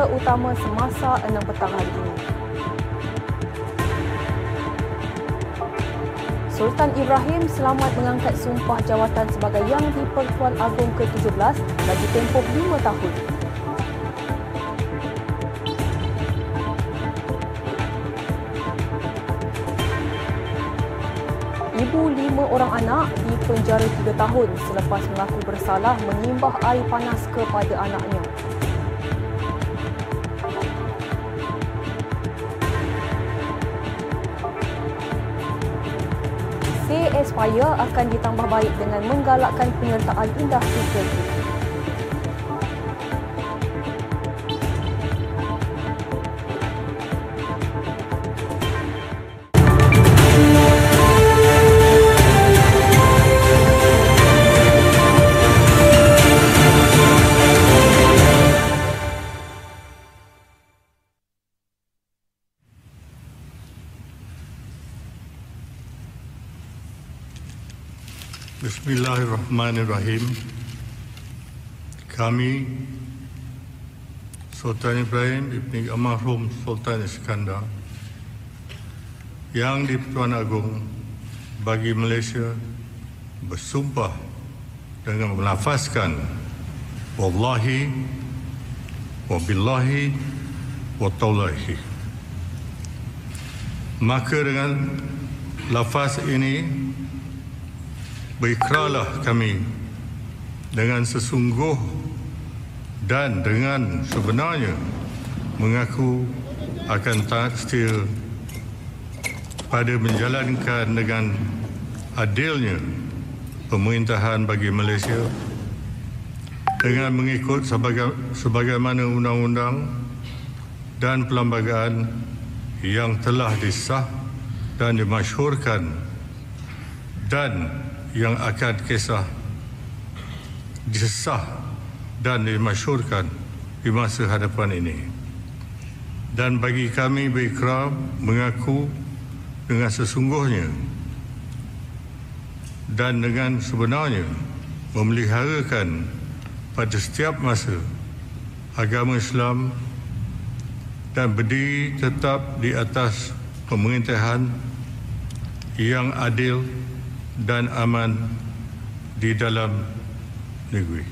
Berita utama semasa 6 petang hari ini. Sultan Ibrahim selamat mengangkat sumpah jawatan sebagai Yang di-Pertuan Agong ke-17 bagi tempoh 5 tahun. Ibu lima orang anak dipenjara tiga tahun selepas mengaku bersalah menyimbah air panas kepada anaknya. Aspire akan ditambah baik dengan menggalakkan penyertaan indah di Bismillahirrahmanirrahim. Kami Sultan Ibrahim Ibn Almarhum Sultan Iskandar yang di Pertuan Agong bagi Malaysia bersumpah dengan melafazkan Wallahi Wabillahi Wataulahi Maka dengan lafaz ini Berikrarlah kami dengan sesungguh dan dengan sebenarnya mengaku akan taat setia pada menjalankan dengan adilnya pemerintahan bagi Malaysia dengan mengikut sebaga, sebagaimana undang-undang dan perlembagaan yang telah disah dan dimasyhurkan dan yang akan kisah disesah dan dimasyurkan di masa hadapan ini. Dan bagi kami berikrar mengaku dengan sesungguhnya dan dengan sebenarnya memeliharakan pada setiap masa agama Islam dan berdiri tetap di atas pemerintahan yang adil dan aman di dalam negeri.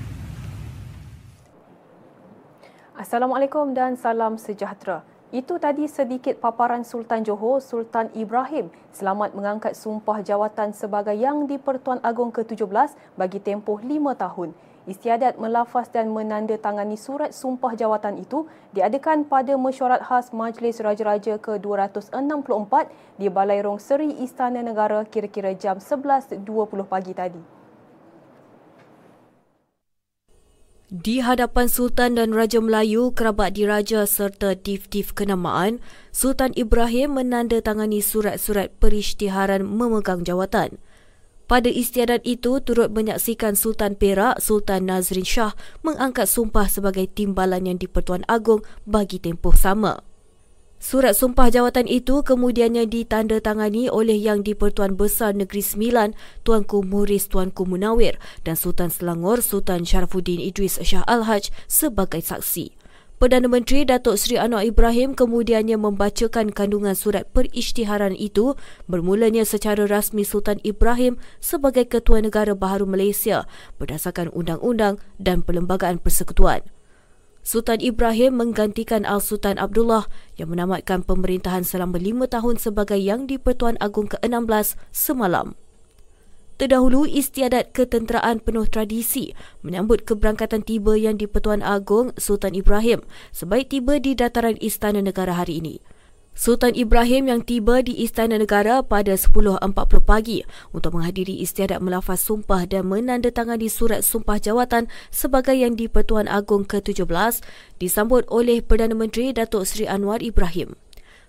Assalamualaikum dan salam sejahtera. Itu tadi sedikit paparan Sultan Johor, Sultan Ibrahim selamat mengangkat sumpah jawatan sebagai Yang di-Pertuan Agong ke-17 bagi tempoh lima tahun. Istiadat melafaz dan menandatangani surat sumpah jawatan itu diadakan pada mesyuarat khas Majlis Raja-Raja ke-264 di Balai Rong Seri Istana Negara kira-kira jam 11.20 pagi tadi. Di hadapan Sultan dan Raja Melayu, kerabat diraja serta tif-tif kenamaan, Sultan Ibrahim menandatangani surat-surat perisytiharan memegang jawatan. Pada istiadat itu turut menyaksikan Sultan Perak Sultan Nazrin Shah mengangkat sumpah sebagai timbalan yang di-Pertuan Agong bagi tempoh sama. Surat sumpah jawatan itu kemudiannya ditandatangani oleh Yang di-Pertuan Besar Negeri Sembilan Tuanku Muris Tuanku Munawir dan Sultan Selangor Sultan Sharafuddin Idris Shah Al-Haj sebagai saksi. Perdana Menteri Datuk Seri Anwar Ibrahim kemudiannya membacakan kandungan surat perisytiharan itu bermulanya secara rasmi Sultan Ibrahim sebagai Ketua Negara Baharu Malaysia berdasarkan undang-undang dan perlembagaan persekutuan. Sultan Ibrahim menggantikan Al-Sultan Abdullah yang menamatkan pemerintahan selama lima tahun sebagai Yang di-Pertuan Agong ke-16 semalam. Terdahulu, istiadat ketenteraan penuh tradisi menyambut keberangkatan tiba yang di Pertuan Agong Sultan Ibrahim sebaik tiba di dataran Istana Negara hari ini. Sultan Ibrahim yang tiba di Istana Negara pada 10.40 pagi untuk menghadiri istiadat melafaz sumpah dan menandatangani surat sumpah jawatan sebagai yang di Pertuan Agong ke-17 disambut oleh Perdana Menteri Datuk Seri Anwar Ibrahim.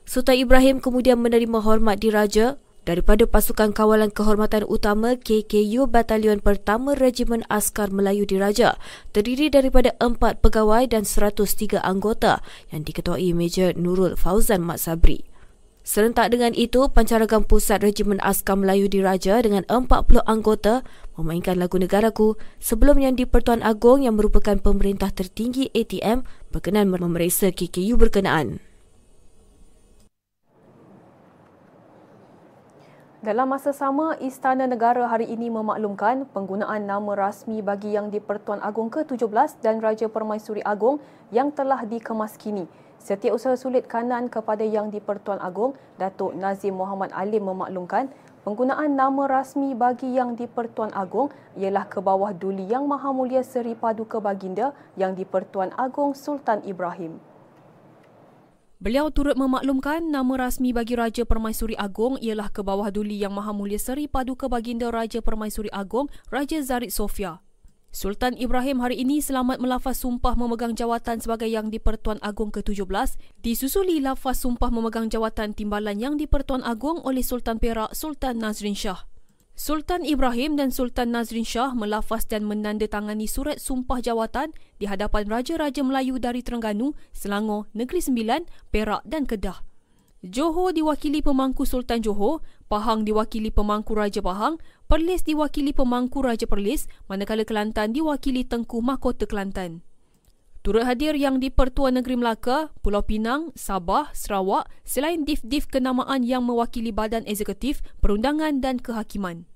Sultan Ibrahim kemudian menerima hormat diraja daripada pasukan kawalan kehormatan utama KKU Batalion Pertama Regimen Askar Melayu Diraja terdiri daripada empat pegawai dan 103 anggota yang diketuai Major Nurul Fauzan Mat Sabri. Serentak dengan itu, Pancaragam Pusat Regimen Askar Melayu diraja dengan 40 anggota memainkan lagu negaraku sebelum yang di Pertuan Agong yang merupakan pemerintah tertinggi ATM berkenan memeriksa KKU berkenaan. Dalam masa sama, Istana Negara hari ini memaklumkan penggunaan nama rasmi bagi Yang di-Pertuan Agong ke-17 dan Raja Permaisuri Agong yang telah dikemas kini. Setiausaha Sulit Kanan kepada Yang di-Pertuan Agong, Datuk Nazim Muhammad Alim memaklumkan penggunaan nama rasmi bagi Yang di-Pertuan Agong ialah ke bawah duli Yang Maha Mulia Seri Paduka Baginda Yang di-Pertuan Agong Sultan Ibrahim. Beliau turut memaklumkan nama rasmi bagi Raja Permaisuri Agong ialah ke bawah duli Yang Maha Mulia Seri Paduka Baginda Raja Permaisuri Agong, Raja Zarid Sofia. Sultan Ibrahim hari ini selamat melafaz sumpah memegang jawatan sebagai Yang di-Pertuan Agong ke-17, disusuli lafaz sumpah memegang jawatan timbalan Yang di-Pertuan Agong oleh Sultan Perak Sultan Nazrin Shah. Sultan Ibrahim dan Sultan Nazrin Shah melafaz dan menandatangani surat sumpah jawatan di hadapan Raja-Raja Melayu dari Terengganu, Selangor, Negeri Sembilan, Perak dan Kedah. Johor diwakili pemangku Sultan Johor, Pahang diwakili pemangku Raja Pahang, Perlis diwakili pemangku Raja Perlis, manakala Kelantan diwakili Tengku Mahkota Kelantan. Turut hadir yang di Pertua Negeri Melaka, Pulau Pinang, Sabah, Sarawak selain dif-dif kenamaan yang mewakili badan eksekutif, perundangan dan kehakiman.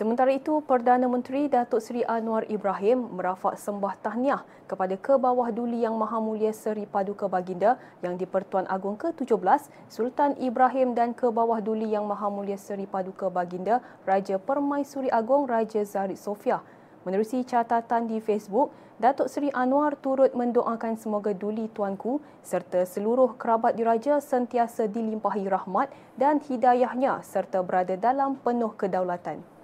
Sementara itu, Perdana Menteri Datuk Seri Anwar Ibrahim merafak sembah tahniah kepada Kebawah Duli Yang Maha Mulia Seri Paduka Baginda yang di Pertuan Agong ke-17, Sultan Ibrahim dan Kebawah Duli Yang Maha Mulia Seri Paduka Baginda, Raja Permaisuri Agong Raja Zarid Sofia. Menerusi catatan di Facebook, Datuk Seri Anwar turut mendoakan semoga duli tuanku serta seluruh kerabat diraja sentiasa dilimpahi rahmat dan hidayahnya serta berada dalam penuh kedaulatan.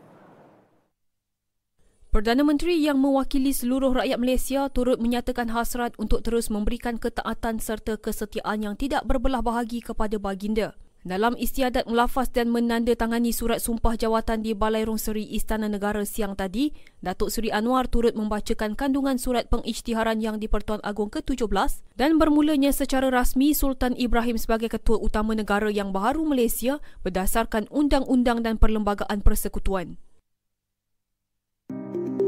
Perdana Menteri yang mewakili seluruh rakyat Malaysia turut menyatakan hasrat untuk terus memberikan ketaatan serta kesetiaan yang tidak berbelah bahagi kepada baginda. Dalam istiadat melafaz dan menandatangani surat sumpah jawatan di Balai Rong Seri Istana Negara siang tadi, Datuk Seri Anwar turut membacakan kandungan surat pengisytiharan yang di Pertuan Agong ke-17 dan bermulanya secara rasmi Sultan Ibrahim sebagai Ketua Utama Negara yang baru Malaysia berdasarkan undang-undang dan perlembagaan persekutuan. Thank you.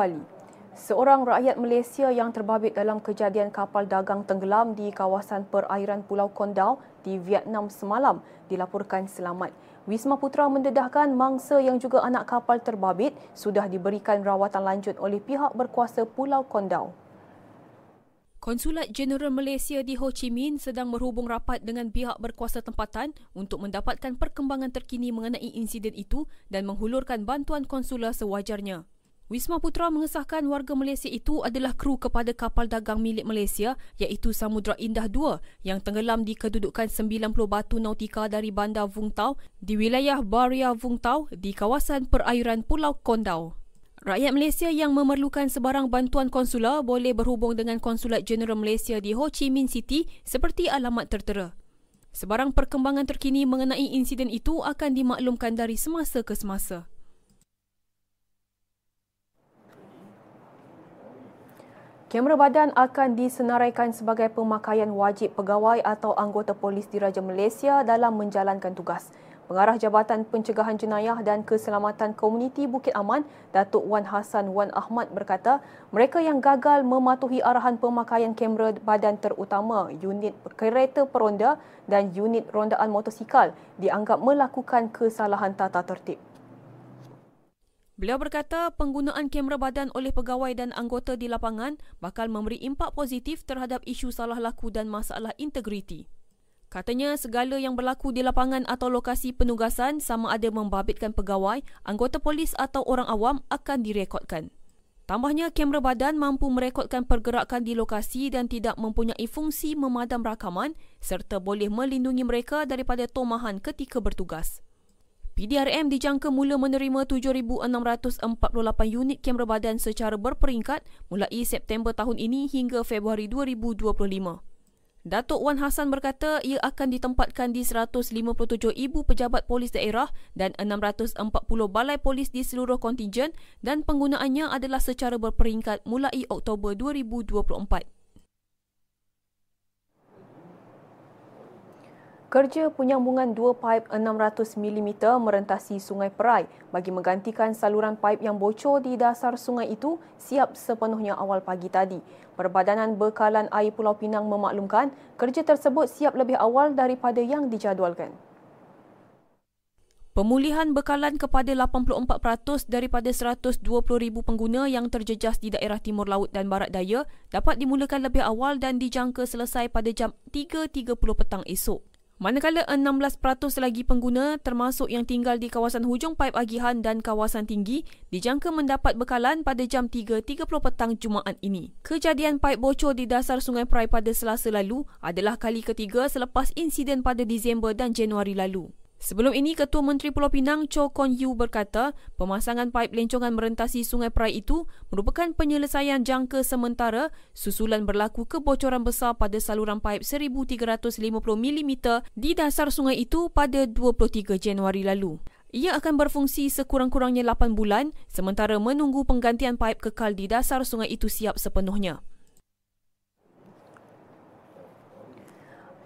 Kembali. Seorang rakyat Malaysia yang terbabit dalam kejadian kapal dagang tenggelam di kawasan perairan Pulau Kondau di Vietnam semalam dilaporkan selamat. Wisma Putra mendedahkan mangsa yang juga anak kapal terbabit sudah diberikan rawatan lanjut oleh pihak berkuasa Pulau Kondau. Konsulat Jeneral Malaysia di Ho Chi Minh sedang berhubung rapat dengan pihak berkuasa tempatan untuk mendapatkan perkembangan terkini mengenai insiden itu dan menghulurkan bantuan konsular sewajarnya. Wisma Putra mengesahkan warga Malaysia itu adalah kru kepada kapal dagang milik Malaysia iaitu Samudra Indah 2 yang tenggelam di kedudukan 90 batu nautika dari bandar Vung Tau di wilayah Baria Vung Tau di kawasan perairan Pulau Kondau. Rakyat Malaysia yang memerlukan sebarang bantuan konsular boleh berhubung dengan Konsulat Jeneral Malaysia di Ho Chi Minh City seperti alamat tertera. Sebarang perkembangan terkini mengenai insiden itu akan dimaklumkan dari semasa ke semasa. Kamera badan akan disenaraikan sebagai pemakaian wajib pegawai atau anggota polis diraja Malaysia dalam menjalankan tugas. Pengarah Jabatan Pencegahan Jenayah dan Keselamatan Komuniti Bukit Aman, Datuk Wan Hassan Wan Ahmad berkata, mereka yang gagal mematuhi arahan pemakaian kamera badan terutama unit kereta peronda dan unit rondaan motosikal dianggap melakukan kesalahan tata tertib. Beliau berkata penggunaan kamera badan oleh pegawai dan anggota di lapangan bakal memberi impak positif terhadap isu salah laku dan masalah integriti. Katanya segala yang berlaku di lapangan atau lokasi penugasan sama ada membabitkan pegawai, anggota polis atau orang awam akan direkodkan. Tambahnya, kamera badan mampu merekodkan pergerakan di lokasi dan tidak mempunyai fungsi memadam rakaman serta boleh melindungi mereka daripada tomahan ketika bertugas. PDRM dijangka mula menerima 7,648 unit kamera badan secara berperingkat mulai September tahun ini hingga Februari 2025. Datuk Wan Hassan berkata ia akan ditempatkan di 157 ibu pejabat polis daerah dan 640 balai polis di seluruh kontingen dan penggunaannya adalah secara berperingkat mulai Oktober 2024. Kerja penyambungan dua paip 600 mm merentasi Sungai Perai bagi menggantikan saluran paip yang bocor di dasar sungai itu siap sepenuhnya awal pagi tadi. Perbadanan Bekalan Air Pulau Pinang memaklumkan kerja tersebut siap lebih awal daripada yang dijadualkan. Pemulihan bekalan kepada 84% daripada 120,000 pengguna yang terjejas di daerah Timur Laut dan Barat Daya dapat dimulakan lebih awal dan dijangka selesai pada jam 3.30 petang esok. Manakala 16% lagi pengguna termasuk yang tinggal di kawasan hujung paip agihan dan kawasan tinggi dijangka mendapat bekalan pada jam 3.30 petang Jumaat ini. Kejadian paip bocor di dasar Sungai Perai pada Selasa lalu adalah kali ketiga selepas insiden pada Disember dan Januari lalu. Sebelum ini, Ketua Menteri Pulau Pinang Cho Kon Yu berkata pemasangan paip lencongan merentasi Sungai Perai itu merupakan penyelesaian jangka sementara susulan berlaku kebocoran besar pada saluran paip 1350 mm di dasar sungai itu pada 23 Januari lalu. Ia akan berfungsi sekurang-kurangnya 8 bulan sementara menunggu penggantian paip kekal di dasar sungai itu siap sepenuhnya.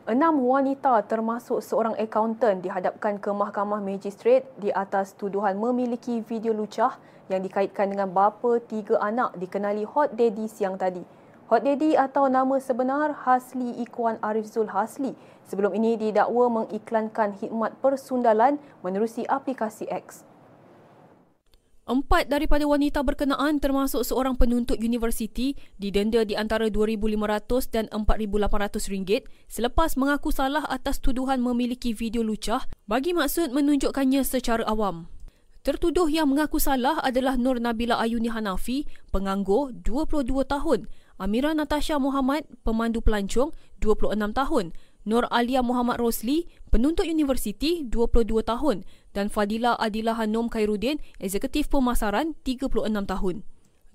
Enam wanita termasuk seorang akaunten dihadapkan ke Mahkamah Magistrate di atas tuduhan memiliki video lucah yang dikaitkan dengan bapa tiga anak dikenali Hot Daddy siang tadi. Hot Daddy atau nama sebenar Hasli Ikwan Arif Zul Hasli sebelum ini didakwa mengiklankan khidmat persundalan menerusi aplikasi X. Empat daripada wanita berkenaan termasuk seorang penuntut universiti didenda di antara RM2,500 dan RM4,800 selepas mengaku salah atas tuduhan memiliki video lucah bagi maksud menunjukkannya secara awam. Tertuduh yang mengaku salah adalah Nur Nabila Ayuni Hanafi, penganggur 22 tahun, Amira Natasha Muhammad, pemandu pelancong 26 tahun, Nur Alia Muhammad Rosli, penuntut universiti 22 tahun dan Fadila Adila Hanom Khairuddin, eksekutif pemasaran 36 tahun.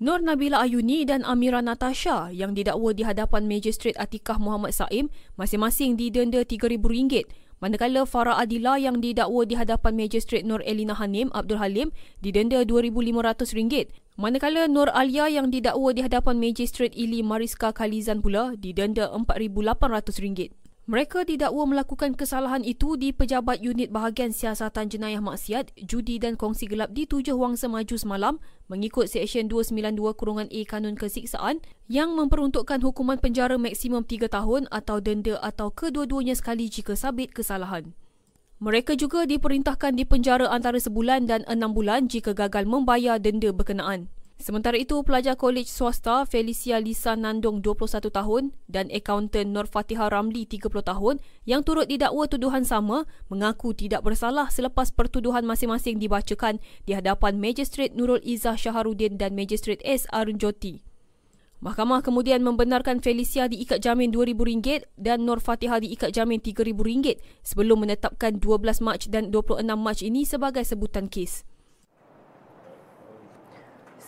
Nur Nabila Ayuni dan Amira Natasha yang didakwa di hadapan Magistrate Atikah Muhammad Saim masing-masing didenda RM3,000 manakala Farah Adila yang didakwa di hadapan Magistrate Nur Elina Hanim Abdul Halim didenda RM2,500 manakala Nur Alia yang didakwa di hadapan Magistrate Ili Mariska Khalizan pula didenda RM4,800. Mereka didakwa melakukan kesalahan itu di Pejabat Unit Bahagian Siasatan Jenayah Maksiat, Judi dan Kongsi Gelap di Tujuh Wang Semaju semalam mengikut Seksyen 292-A Kanun Kesiksaan yang memperuntukkan hukuman penjara maksimum 3 tahun atau denda atau kedua-duanya sekali jika sabit kesalahan. Mereka juga diperintahkan dipenjara antara sebulan dan enam bulan jika gagal membayar denda berkenaan. Sementara itu, pelajar kolej swasta Felicia Lisa Nandong 21 tahun dan akaunten Nur Fatihah Ramli 30 tahun yang turut didakwa tuduhan sama mengaku tidak bersalah selepas pertuduhan masing-masing dibacakan di hadapan Magistrate Nurul Izzah Syaharuddin dan Magistrate S. Arun Joti. Mahkamah kemudian membenarkan Felicia diikat jamin RM2,000 dan Nur Fatihah diikat jamin RM3,000 sebelum menetapkan 12 Mac dan 26 Mac ini sebagai sebutan kes.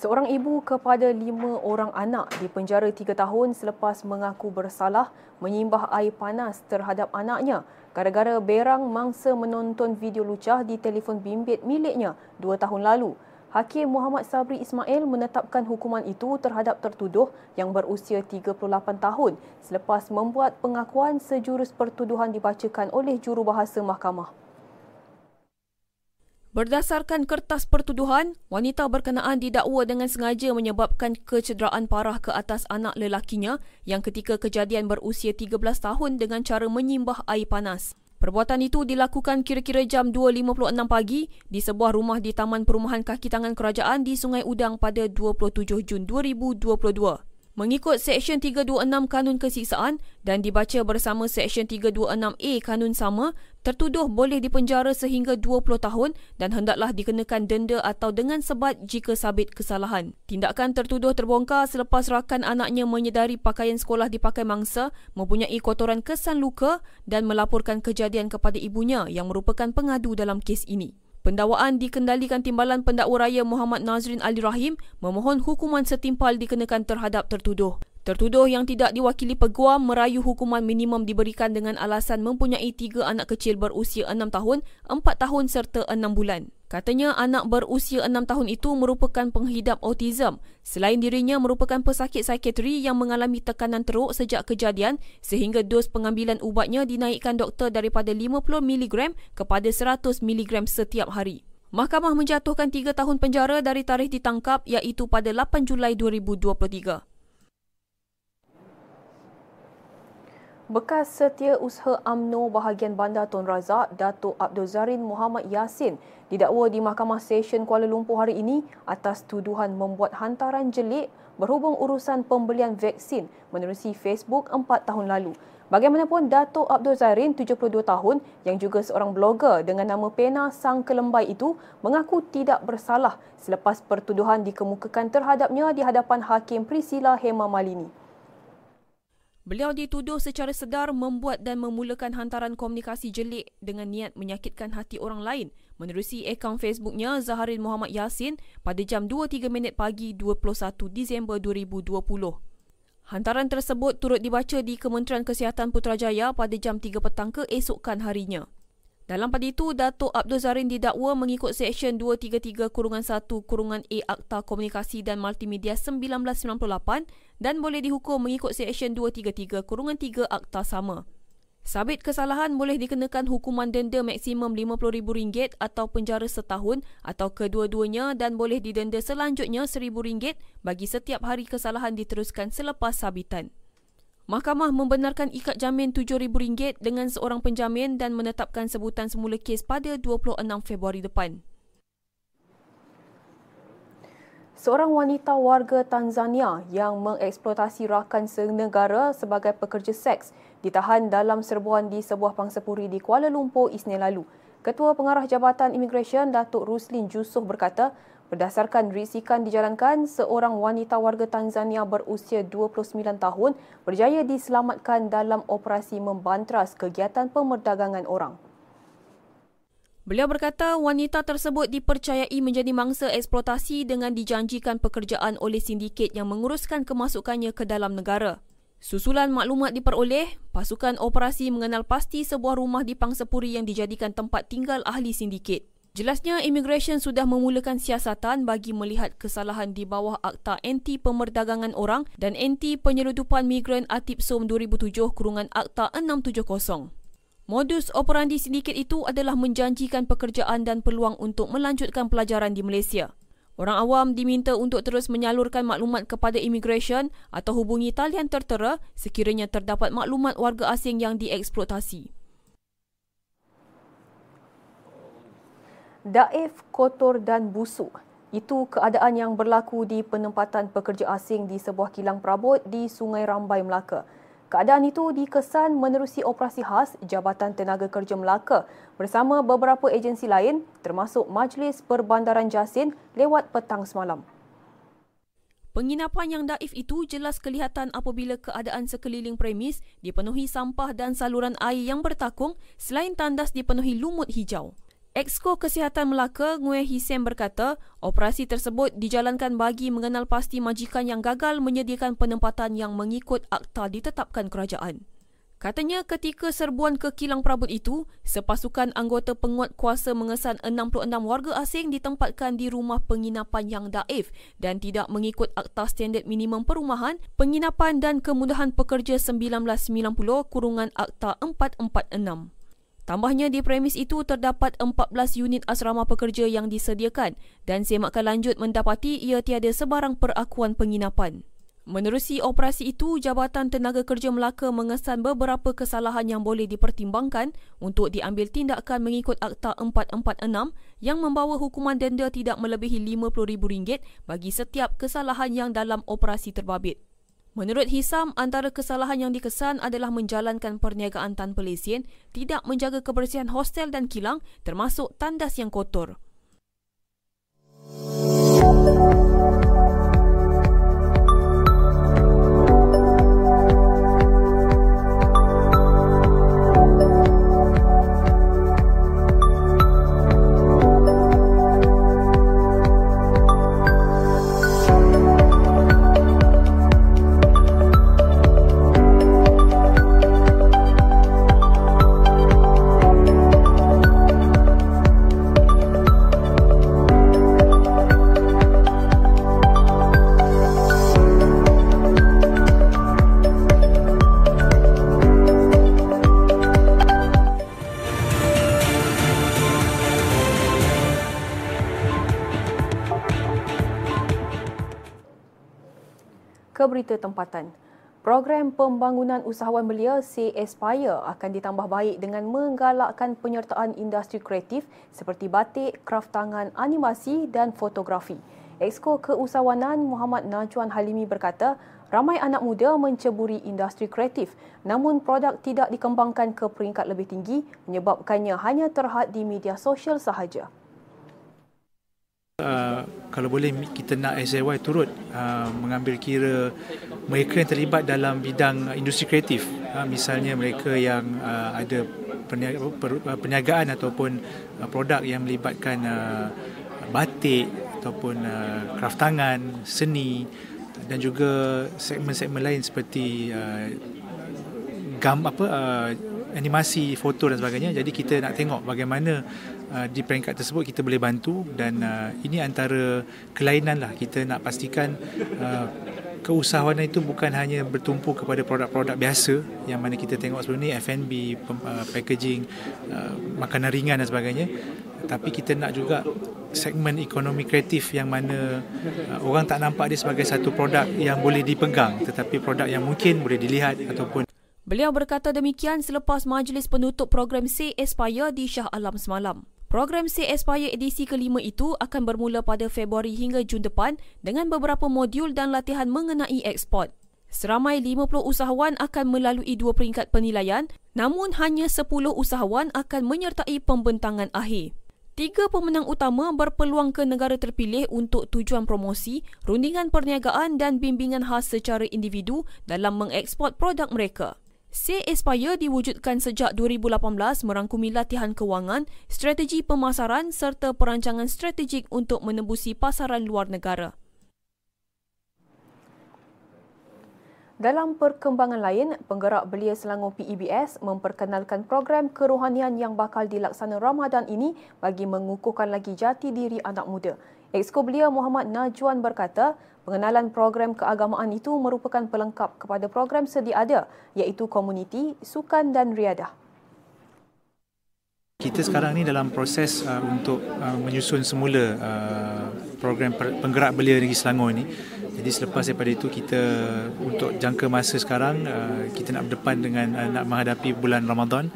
Seorang ibu kepada lima orang anak dipenjara tiga tahun selepas mengaku bersalah menyimbah air panas terhadap anaknya gara-gara berang mangsa menonton video lucah di telefon bimbit miliknya dua tahun lalu. Hakim Muhammad Sabri Ismail menetapkan hukuman itu terhadap tertuduh yang berusia 38 tahun selepas membuat pengakuan sejurus pertuduhan dibacakan oleh jurubahasa mahkamah. Berdasarkan kertas pertuduhan, wanita berkenaan didakwa dengan sengaja menyebabkan kecederaan parah ke atas anak lelakinya yang ketika kejadian berusia 13 tahun dengan cara menyimbah air panas. Perbuatan itu dilakukan kira-kira jam 2.56 pagi di sebuah rumah di Taman Perumahan Kaki Tangan Kerajaan di Sungai Udang pada 27 Jun 2022. Mengikut Seksyen 326 Kanun Kesiksaan dan dibaca bersama Seksyen 326A Kanun sama, tertuduh boleh dipenjara sehingga 20 tahun dan hendaklah dikenakan denda atau dengan sebat jika sabit kesalahan. Tindakan tertuduh terbongkar selepas rakan anaknya menyedari pakaian sekolah dipakai mangsa mempunyai kotoran kesan luka dan melaporkan kejadian kepada ibunya yang merupakan pengadu dalam kes ini. Pendakwaan dikendalikan Timbalan Pendakwa Raya Muhammad Nazrin Ali Rahim memohon hukuman setimpal dikenakan terhadap tertuduh. Tertuduh yang tidak diwakili peguam merayu hukuman minimum diberikan dengan alasan mempunyai tiga anak kecil berusia enam tahun, empat tahun serta enam bulan. Katanya anak berusia 6 tahun itu merupakan penghidap autism. Selain dirinya merupakan pesakit psikiatri yang mengalami tekanan teruk sejak kejadian sehingga dos pengambilan ubatnya dinaikkan doktor daripada 50mg kepada 100mg setiap hari. Mahkamah menjatuhkan 3 tahun penjara dari tarikh ditangkap iaitu pada 8 Julai 2023. Bekas Setiausaha UMNO bahagian Bandar Tun Razak, Datuk Abdul Zarin Muhammad Yasin didakwa di Mahkamah Session Kuala Lumpur hari ini atas tuduhan membuat hantaran jelik berhubung urusan pembelian vaksin menerusi Facebook empat tahun lalu. Bagaimanapun, Datuk Abdul Zarin, 72 tahun, yang juga seorang blogger dengan nama Pena Sang Kelembai itu mengaku tidak bersalah selepas pertuduhan dikemukakan terhadapnya di hadapan Hakim Priscilla Hema Malini. Beliau dituduh secara sedar membuat dan memulakan hantaran komunikasi jelik dengan niat menyakitkan hati orang lain menerusi akaun Facebooknya Zaharin Muhammad Yasin pada jam 2.3 minit pagi 21 Disember 2020. Hantaran tersebut turut dibaca di Kementerian Kesihatan Putrajaya pada jam 3 petang keesokan harinya. Dalam pada itu, Datuk Abdul Zarin didakwa mengikut Seksyen 233 Kurungan 1 Kurungan A Akta Komunikasi dan Multimedia 1998 dan boleh dihukum mengikut Seksyen 233 Kurungan 3 Akta sama. Sabit kesalahan boleh dikenakan hukuman denda maksimum RM50,000 atau penjara setahun atau kedua-duanya dan boleh didenda selanjutnya RM1,000 bagi setiap hari kesalahan diteruskan selepas sabitan. Mahkamah membenarkan ikat jamin RM7,000 dengan seorang penjamin dan menetapkan sebutan semula kes pada 26 Februari depan. Seorang wanita warga Tanzania yang mengeksploitasi rakan senegara sebagai pekerja seks ditahan dalam serbuan di sebuah pangsapuri di Kuala Lumpur Isnin lalu. Ketua Pengarah Jabatan Imigresen Datuk Ruslin Jusuh berkata, Berdasarkan risikan dijalankan, seorang wanita warga Tanzania berusia 29 tahun berjaya diselamatkan dalam operasi membantras kegiatan pemerdagangan orang. Beliau berkata wanita tersebut dipercayai menjadi mangsa eksploitasi dengan dijanjikan pekerjaan oleh sindiket yang menguruskan kemasukannya ke dalam negara. Susulan maklumat diperoleh, pasukan operasi mengenal pasti sebuah rumah di Pangsapuri yang dijadikan tempat tinggal ahli sindiket. Jelasnya immigration sudah memulakan siasatan bagi melihat kesalahan di bawah Akta Anti Pemerdagangan Orang dan Anti Penyeludupan Migran Atip SOM 2007 kurungan Akta 670. Modus operandi sindiket itu adalah menjanjikan pekerjaan dan peluang untuk melanjutkan pelajaran di Malaysia. Orang awam diminta untuk terus menyalurkan maklumat kepada immigration atau hubungi talian tertera sekiranya terdapat maklumat warga asing yang dieksploitasi. Daif, kotor dan busuk. Itu keadaan yang berlaku di penempatan pekerja asing di sebuah kilang perabot di Sungai Rambai, Melaka. Keadaan itu dikesan menerusi operasi khas Jabatan Tenaga Kerja Melaka bersama beberapa agensi lain termasuk Majlis Perbandaran Jasin lewat petang semalam. Penginapan yang daif itu jelas kelihatan apabila keadaan sekeliling premis dipenuhi sampah dan saluran air yang bertakung selain tandas dipenuhi lumut hijau. Exco Kesihatan Melaka, Ngui Hisem berkata, operasi tersebut dijalankan bagi mengenal pasti majikan yang gagal menyediakan penempatan yang mengikut akta ditetapkan kerajaan. Katanya ketika serbuan ke kilang perabot itu, sepasukan anggota penguat kuasa mengesan 66 warga asing ditempatkan di rumah penginapan yang daif dan tidak mengikut akta standard minimum perumahan, penginapan dan kemudahan pekerja 1990 kurungan akta 446. Tambahnya di premis itu terdapat 14 unit asrama pekerja yang disediakan dan semakan lanjut mendapati ia tiada sebarang perakuan penginapan. Menerusi operasi itu, Jabatan Tenaga Kerja Melaka mengesan beberapa kesalahan yang boleh dipertimbangkan untuk diambil tindakan mengikut Akta 446 yang membawa hukuman denda tidak melebihi RM50,000 bagi setiap kesalahan yang dalam operasi terbabit. Menurut Hisam, antara kesalahan yang dikesan adalah menjalankan perniagaan tanpa lesen, tidak menjaga kebersihan hostel dan kilang termasuk tandas yang kotor. Berita tempatan. Program pembangunan usahawan belia Say Aspire akan ditambah baik dengan menggalakkan penyertaan industri kreatif seperti batik, kraft tangan, animasi dan fotografi. Exko Keusahawanan Muhammad Najwan Halimi berkata, ramai anak muda menceburi industri kreatif namun produk tidak dikembangkan ke peringkat lebih tinggi menyebabkannya hanya terhad di media sosial sahaja. Uh, kalau boleh kita nak SAY turut uh, mengambil kira mereka yang terlibat dalam bidang industri kreatif. Uh, misalnya mereka yang uh, ada perniagaan ataupun uh, produk yang melibatkan uh, batik ataupun uh, kraft tangan seni dan juga segmen-segmen lain seperti uh, gam apa uh, animasi foto dan sebagainya. Jadi kita nak tengok bagaimana Uh, di peringkat tersebut kita boleh bantu dan uh, ini antara kelainan lah kita nak pastikan uh, keusahawanan itu bukan hanya bertumpu kepada produk-produk biasa yang mana kita tengok sebelum ni F&B, uh, packaging, uh, makanan ringan dan sebagainya tapi kita nak juga segmen ekonomi kreatif yang mana uh, orang tak nampak dia sebagai satu produk yang boleh dipegang tetapi produk yang mungkin boleh dilihat ataupun Beliau berkata demikian selepas majlis penutup program Say Aspire di Shah Alam semalam. Program Say Aspire edisi kelima itu akan bermula pada Februari hingga Jun depan dengan beberapa modul dan latihan mengenai ekspor. Seramai 50 usahawan akan melalui dua peringkat penilaian namun hanya 10 usahawan akan menyertai pembentangan akhir. Tiga pemenang utama berpeluang ke negara terpilih untuk tujuan promosi, rundingan perniagaan dan bimbingan khas secara individu dalam mengeksport produk mereka. Say Aspire diwujudkan sejak 2018 merangkumi latihan kewangan, strategi pemasaran serta perancangan strategik untuk menembusi pasaran luar negara. Dalam perkembangan lain, penggerak belia Selangor PEBS memperkenalkan program kerohanian yang bakal dilaksana Ramadan ini bagi mengukuhkan lagi jati diri anak muda. Exko belia Muhammad Najwan berkata, Pengenalan program keagamaan itu merupakan pelengkap kepada program sedia ada iaitu komuniti, sukan dan riadah. Kita sekarang ni dalam proses uh, untuk uh, menyusun semula uh, program penggerak belia negeri Selangor ini. Jadi selepas daripada itu kita untuk jangka masa sekarang uh, kita nak berdepan dengan uh, nak menghadapi bulan Ramadan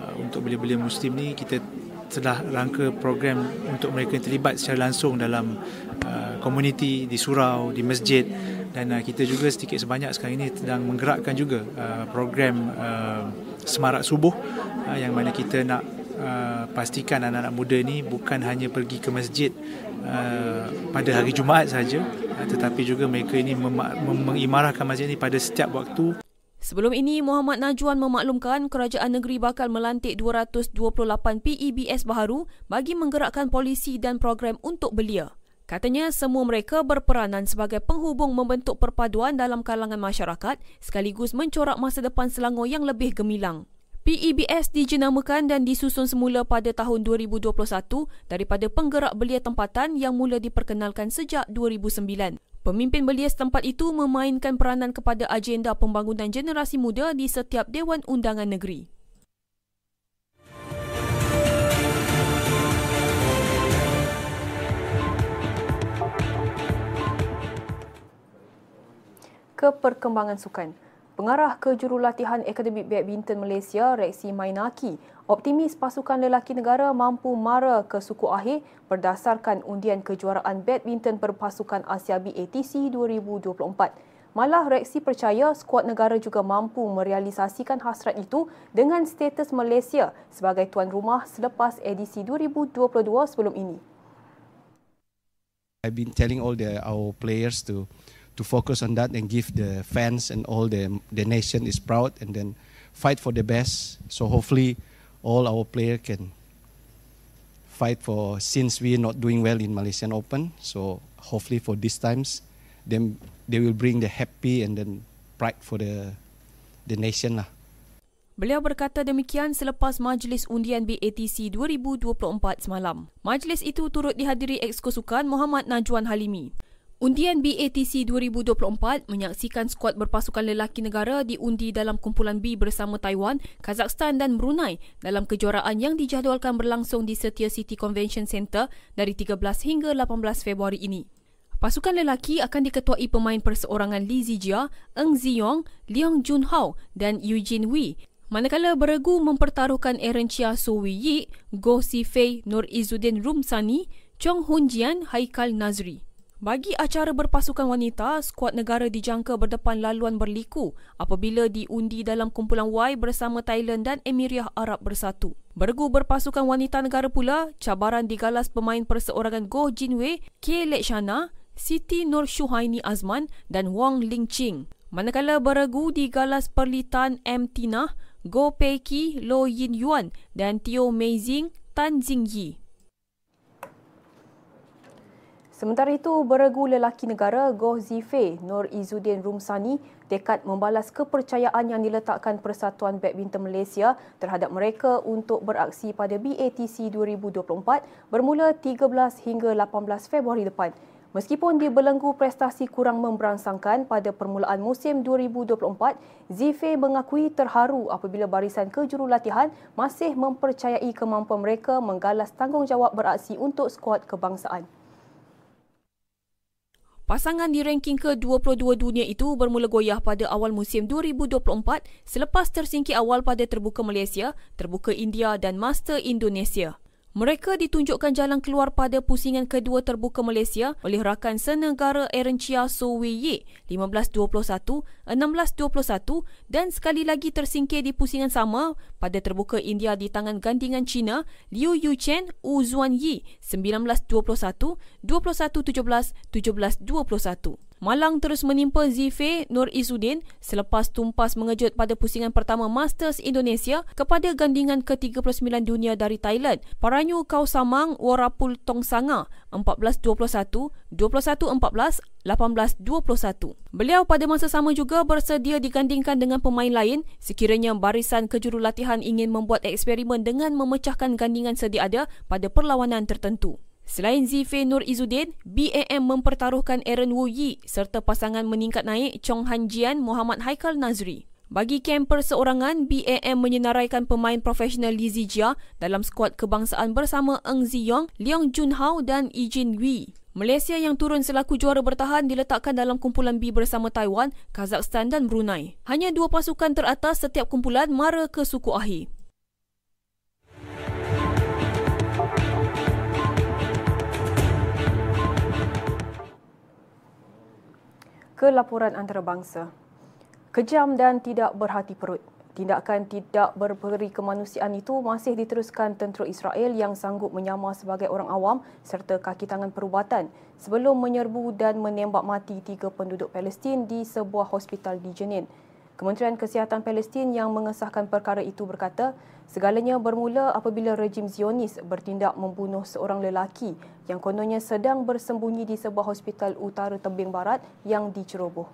uh, untuk belia-belia muslim ni kita telah rangka program untuk mereka yang terlibat secara langsung dalam uh, komuniti di surau, di masjid. Dan uh, kita juga sedikit sebanyak sekarang ini sedang menggerakkan juga uh, program uh, semarak subuh uh, yang mana kita nak uh, pastikan anak-anak muda ni bukan hanya pergi ke masjid uh, pada hari Jumaat saja uh, tetapi juga mereka ini mengimarahkan masjid ini pada setiap waktu Sebelum ini, Muhammad Najwan memaklumkan kerajaan negeri bakal melantik 228 PEBS baharu bagi menggerakkan polisi dan program untuk belia. Katanya semua mereka berperanan sebagai penghubung membentuk perpaduan dalam kalangan masyarakat sekaligus mencorak masa depan Selangor yang lebih gemilang. PEBS dijenamakan dan disusun semula pada tahun 2021 daripada penggerak belia tempatan yang mula diperkenalkan sejak 2009. Pemimpin belia setempat itu memainkan peranan kepada agenda pembangunan generasi muda di setiap Dewan Undangan Negeri. Keperkembangan sukan. Pengarah Kejurulatihan Akademik Badminton Malaysia, Rexy Mainaki, optimis pasukan lelaki negara mampu mara ke suku akhir berdasarkan undian kejuaraan badminton berpasukan Asia B ATC 2024. Malah reaksi percaya skuad negara juga mampu merealisasikan hasrat itu dengan status Malaysia sebagai tuan rumah selepas edisi 2022 sebelum ini. I've been telling all the our players to to focus on that and give the fans and all the the nation is proud and then fight for the best. So hopefully all our player can fight for since we are not doing well in Malaysian Open. So hopefully for these times, then they will bring the happy and then pride for the the nation lah. Beliau berkata demikian selepas Majlis Undian BATC 2024 semalam. Majlis itu turut dihadiri Exco Sukan Muhammad Najwan Halimi. Undian BATC 2024 menyaksikan skuad berpasukan lelaki negara diundi dalam kumpulan B bersama Taiwan, Kazakhstan dan Brunei dalam kejuaraan yang dijadualkan berlangsung di Setia City Convention Centre dari 13 hingga 18 Februari ini. Pasukan lelaki akan diketuai pemain perseorangan Li Zijia, Eng Ziyong, Leong Junhao dan Eugene Wee Manakala beregu mempertaruhkan Aaron Chia So Wee Yi, Goh Si Fei, Nur Izzuddin Rumsani, Chong Hun Jian, Haikal Nazri. Bagi acara berpasukan wanita, skuad negara dijangka berdepan laluan berliku apabila diundi dalam kumpulan Y bersama Thailand dan Emiriah Arab Bersatu. Beregu berpasukan wanita negara pula, cabaran digalas pemain perseorangan Goh Jin Wei, K. Lekshana, Siti Nur Shuhaini Azman dan Wong Ling Ching. Manakala beregu digalas perlitan M. Tinah, Go Pei Ki, Lo Yin Yuan dan Tio Mei Zing, Tan Jing Yi. Sementara itu, beregu lelaki negara Goh Zifei Nur Izzuddin Rumsani tekad membalas kepercayaan yang diletakkan Persatuan Badminton Malaysia terhadap mereka untuk beraksi pada BATC 2024 bermula 13 hingga 18 Februari depan. Meskipun dibelenggu prestasi kurang memberangsangkan pada permulaan musim 2024, Zife mengakui terharu apabila barisan kejurulatihan masih mempercayai kemampuan mereka menggalas tanggungjawab beraksi untuk skuad kebangsaan. Pasangan di ranking ke-22 dunia itu bermula goyah pada awal musim 2024 selepas tersingkir awal pada Terbuka Malaysia, Terbuka India dan Master Indonesia. Mereka ditunjukkan jalan keluar pada pusingan kedua terbuka Malaysia oleh rakan senegara Aaron Chia So Wei Ye 15-21, 16-21 dan sekali lagi tersingkir di pusingan sama pada terbuka India di tangan gandingan China Liu Yuchen Wu Zuan Yi 19-21, 21-17, 17-21. Malang terus menimpa Zife Nur Izzuddin selepas tumpas mengejut pada pusingan pertama Masters Indonesia kepada gandingan ke-39 dunia dari Thailand, Paranyu Kau Samang Warapul Tong Sanga 14-21, 21-14, 18-21. Beliau pada masa sama juga bersedia digandingkan dengan pemain lain sekiranya barisan kejurulatihan ingin membuat eksperimen dengan memecahkan gandingan sedia ada pada perlawanan tertentu. Selain Zife Nur Izzuddin, BAM mempertaruhkan Aaron Wu Yi serta pasangan meningkat naik Chong Han Jian Muhammad Haikal Nazri. Bagi kem perseorangan, BAM menyenaraikan pemain profesional Li Zijia dalam skuad kebangsaan bersama Eng Ziyong, Leong Junhao dan Ijin Wee. Malaysia yang turun selaku juara bertahan diletakkan dalam kumpulan B bersama Taiwan, Kazakhstan dan Brunei. Hanya dua pasukan teratas setiap kumpulan mara ke suku akhir. Ke laporan antarabangsa. Kejam dan tidak berhati perut. Tindakan tidak berperi kemanusiaan itu masih diteruskan tentera Israel yang sanggup menyamar sebagai orang awam serta kaki tangan perubatan sebelum menyerbu dan menembak mati tiga penduduk Palestin di sebuah hospital di Jenin. Kementerian Kesihatan Palestin yang mengesahkan perkara itu berkata, segalanya bermula apabila rejim Zionis bertindak membunuh seorang lelaki yang kononnya sedang bersembunyi di sebuah hospital utara tebing barat yang diceroboh.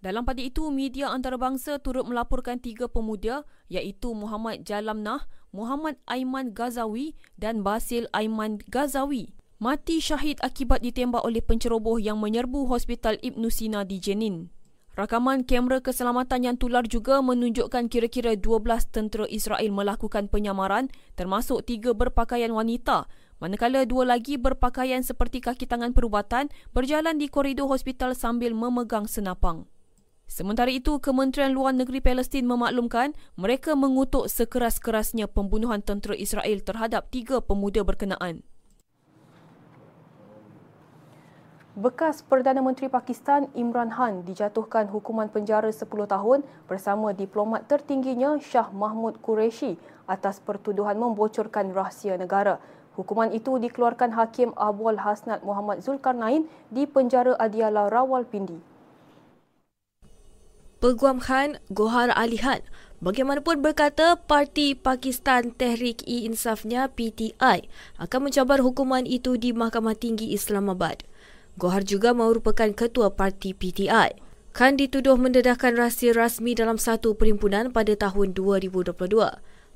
Dalam pada itu, media antarabangsa turut melaporkan tiga pemuda iaitu Muhammad Jalamnah, Muhammad Aiman Gazawi dan Basil Aiman Gazawi mati syahid akibat ditembak oleh penceroboh yang menyerbu Hospital Ibn Sina di Jenin. Rakaman kamera keselamatan yang tular juga menunjukkan kira-kira 12 tentera Israel melakukan penyamaran termasuk tiga berpakaian wanita manakala dua lagi berpakaian seperti kaki tangan perubatan berjalan di koridor hospital sambil memegang senapang. Sementara itu, Kementerian Luar Negeri Palestin memaklumkan mereka mengutuk sekeras-kerasnya pembunuhan tentera Israel terhadap tiga pemuda berkenaan. Bekas Perdana Menteri Pakistan Imran Khan dijatuhkan hukuman penjara 10 tahun bersama diplomat tertingginya Shah Mahmud Qureshi atas pertuduhan membocorkan rahsia negara. Hukuman itu dikeluarkan Hakim Abwal Hasnat Muhammad Zulkarnain di penjara Adiala Rawalpindi. Peguam Khan Gohar Ali Khan bagaimanapun berkata Parti Pakistan Tehrik-i-Insafnya PTI akan mencabar hukuman itu di Mahkamah Tinggi Islamabad. Gohar juga merupakan ketua parti PTI. Khan dituduh mendedahkan rahsia rasmi dalam satu perhimpunan pada tahun 2022.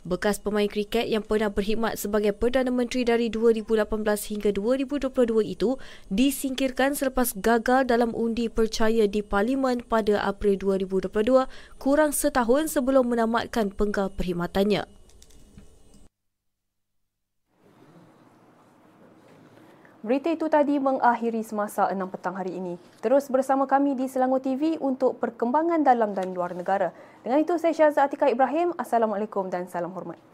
Bekas pemain kriket yang pernah berkhidmat sebagai Perdana Menteri dari 2018 hingga 2022 itu disingkirkan selepas gagal dalam undi percaya di Parlimen pada April 2022 kurang setahun sebelum menamatkan penggal perkhidmatannya. Berita itu tadi mengakhiri semasa 6 petang hari ini. Terus bersama kami di Selangor TV untuk perkembangan dalam dan luar negara. Dengan itu saya Syazah Atika Ibrahim. Assalamualaikum dan salam hormat.